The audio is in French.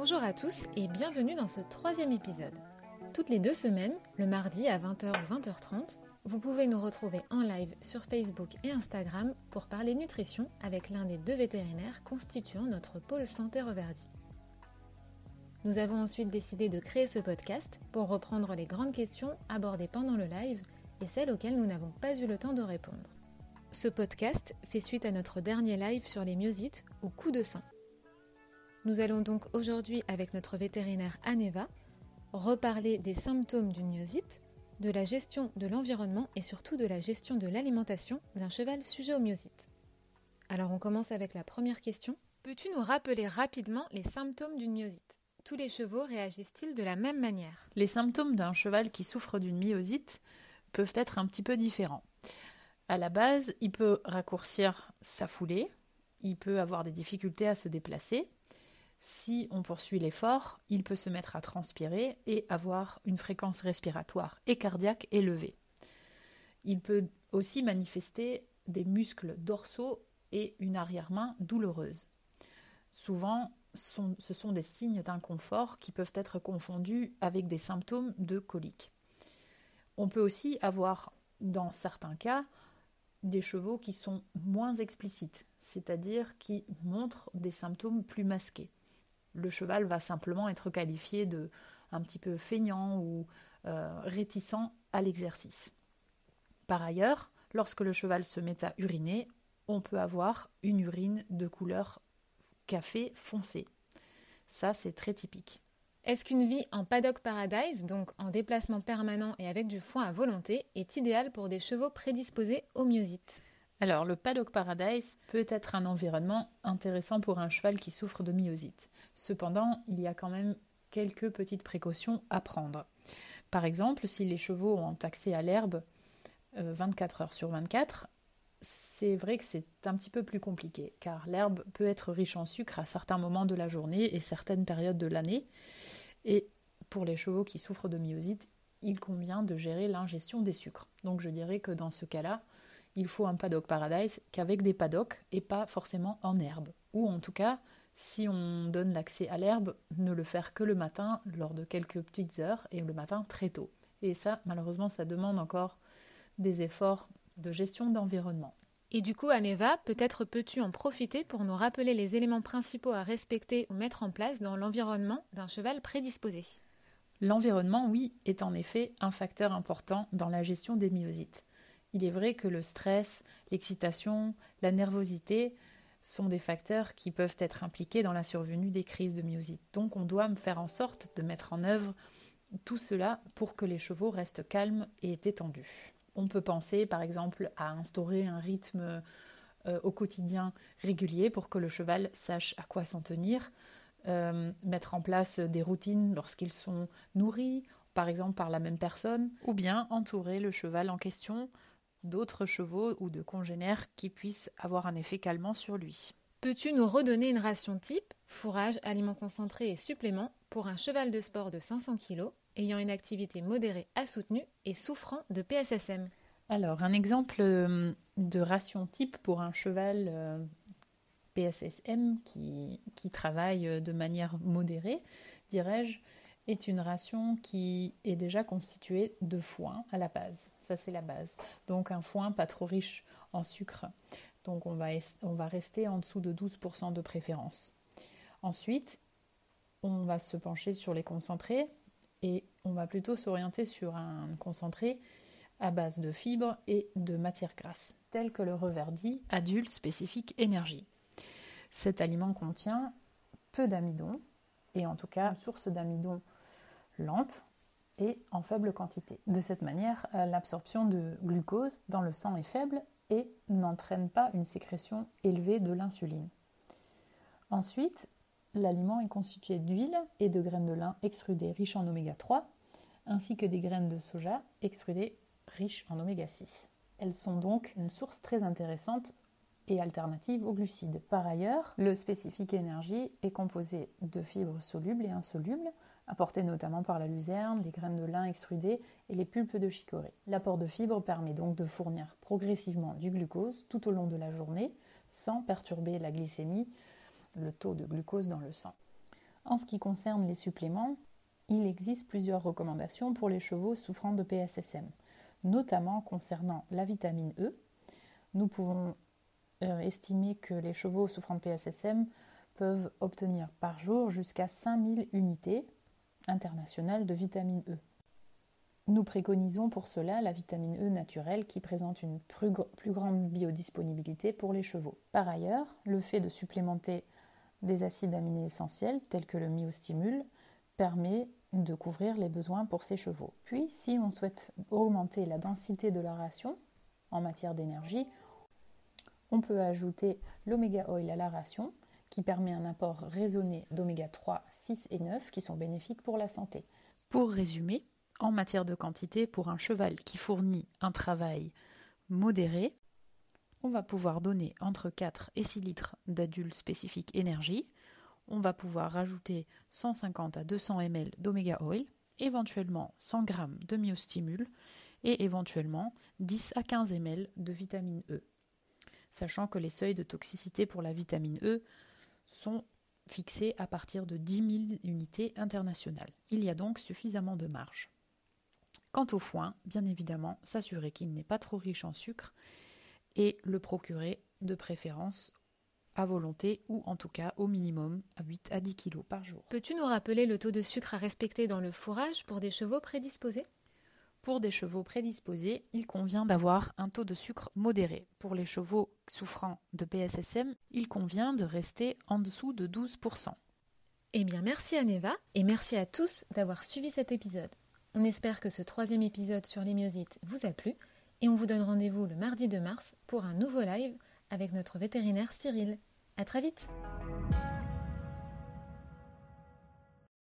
Bonjour à tous et bienvenue dans ce troisième épisode. Toutes les deux semaines, le mardi à 20h ou 20h30, vous pouvez nous retrouver en live sur Facebook et Instagram pour parler nutrition avec l'un des deux vétérinaires constituant notre pôle santé Reverdy. Nous avons ensuite décidé de créer ce podcast pour reprendre les grandes questions abordées pendant le live et celles auxquelles nous n'avons pas eu le temps de répondre. Ce podcast fait suite à notre dernier live sur les myosites au coup de sang. Nous allons donc aujourd'hui avec notre vétérinaire Aneva reparler des symptômes d'une myosite, de la gestion de l'environnement et surtout de la gestion de l'alimentation d'un cheval sujet aux myosites. Alors on commence avec la première question. Peux-tu nous rappeler rapidement les symptômes d'une myosite? Tous les chevaux réagissent-ils de la même manière? Les symptômes d'un cheval qui souffre d'une myosite peuvent être un petit peu différents. À la base, il peut raccourcir sa foulée, il peut avoir des difficultés à se déplacer, si on poursuit l'effort, il peut se mettre à transpirer et avoir une fréquence respiratoire et cardiaque élevée. Il peut aussi manifester des muscles dorsaux et une arrière-main douloureuse. Souvent, ce sont des signes d'inconfort qui peuvent être confondus avec des symptômes de colique. On peut aussi avoir, dans certains cas, des chevaux qui sont moins explicites, c'est-à-dire qui montrent des symptômes plus masqués le cheval va simplement être qualifié de un petit peu feignant ou euh, réticent à l'exercice. Par ailleurs, lorsque le cheval se met à uriner, on peut avoir une urine de couleur café foncé. Ça, c'est très typique. Est-ce qu'une vie en paddock paradise, donc en déplacement permanent et avec du foin à volonté, est idéale pour des chevaux prédisposés au myosite alors, le paddock paradise peut être un environnement intéressant pour un cheval qui souffre de myosite. Cependant, il y a quand même quelques petites précautions à prendre. Par exemple, si les chevaux ont accès à l'herbe 24 euh, heures sur 24, c'est vrai que c'est un petit peu plus compliqué, car l'herbe peut être riche en sucre à certains moments de la journée et certaines périodes de l'année. Et pour les chevaux qui souffrent de myosite, il convient de gérer l'ingestion des sucres. Donc je dirais que dans ce cas-là, il faut un paddock paradise qu'avec des paddocks et pas forcément en herbe. Ou en tout cas, si on donne l'accès à l'herbe, ne le faire que le matin lors de quelques petites heures et le matin très tôt. Et ça, malheureusement, ça demande encore des efforts de gestion d'environnement. Et du coup, Aneva, peut-être peux-tu en profiter pour nous rappeler les éléments principaux à respecter ou mettre en place dans l'environnement d'un cheval prédisposé? L'environnement, oui, est en effet un facteur important dans la gestion des myosites. Il est vrai que le stress, l'excitation, la nervosité sont des facteurs qui peuvent être impliqués dans la survenue des crises de myosite. Donc on doit faire en sorte de mettre en œuvre tout cela pour que les chevaux restent calmes et détendus. On peut penser par exemple à instaurer un rythme euh, au quotidien régulier pour que le cheval sache à quoi s'en tenir, euh, mettre en place des routines lorsqu'ils sont nourris, par exemple par la même personne, ou bien entourer le cheval en question d'autres chevaux ou de congénères qui puissent avoir un effet calmant sur lui. Peux-tu nous redonner une ration type, fourrage, aliments concentrés et suppléments pour un cheval de sport de 500 kg ayant une activité modérée à soutenue et souffrant de PSSM Alors, un exemple euh, de ration type pour un cheval euh, PSSM qui, qui travaille euh, de manière modérée, dirais-je, est une ration qui est déjà constituée de foin à la base. Ça, c'est la base. Donc un foin pas trop riche en sucre. Donc on va, on va rester en dessous de 12% de préférence. Ensuite, on va se pencher sur les concentrés et on va plutôt s'orienter sur un concentré à base de fibres et de matières grasses, tel que le reverdi adulte spécifique énergie. Cet aliment contient peu d'amidon, et en tout cas une source d'amidon lente et en faible quantité. De cette manière, euh, l'absorption de glucose dans le sang est faible et n'entraîne pas une sécrétion élevée de l'insuline. Ensuite, l'aliment est constitué d'huile et de graines de lin extrudées riches en oméga 3, ainsi que des graines de soja extrudées riches en oméga 6. Elles sont donc une source très intéressante et alternative aux glucides. Par ailleurs, le spécifique énergie est composé de fibres solubles et insolubles, apportées notamment par la luzerne, les graines de lin extrudées et les pulpes de chicorée. L'apport de fibres permet donc de fournir progressivement du glucose tout au long de la journée sans perturber la glycémie, le taux de glucose dans le sang. En ce qui concerne les suppléments, il existe plusieurs recommandations pour les chevaux souffrant de PSSM, notamment concernant la vitamine E. Nous pouvons euh, estimer que les chevaux souffrant de PSSM peuvent obtenir par jour jusqu'à 5000 unités internationales de vitamine E. Nous préconisons pour cela la vitamine E naturelle qui présente une plus, grande biodisponibilité pour les chevaux. Par ailleurs, le fait de supplémenter des acides aminés essentiels tels que le myostimule permet de couvrir les besoins pour ces chevaux. Puis, si on souhaite augmenter la densité de la ration en matière d'énergie, on peut ajouter l'oméga oil à la ration qui permet un apport raisonné d'oméga 3, 6 et 9 qui sont bénéfiques pour la santé. Pour résumer, en matière de quantité, pour un cheval qui fournit un travail modéré, on va pouvoir donner entre 4 et 6 litres d'adultes spécifique énergie. On va pouvoir rajouter 150 à 200 ml d'oméga oil, éventuellement 100 g de myostimule et éventuellement 10 à 15 ml de vitamine E. Sachant que les seuils de toxicité pour la vitamine E sont fixés à partir de 10 000 unités internationales. Il y a donc suffisamment de marge. Quant au foin, bien évidemment, s'assurer qu'il n'est pas trop riche en sucre et le procurer de préférence à volonté ou en tout cas au minimum à 8 à 10 kg par jour. Peux-tu nous rappeler le taux de sucre à respecter dans le fourrage pour des chevaux prédisposés? Pour des chevaux prédisposés, il convient d'avoir un taux de sucre modéré. Pour les chevaux souffrant de PSSM, il convient de rester en dessous de 12%. Eh bien, merci à Neva et merci à tous d'avoir suivi cet épisode. On espère que ce troisième épisode sur les myosites vous a plu et on vous donne rendez-vous le mardi 2 mars pour un nouveau live avec notre vétérinaire Cyril. À très vite!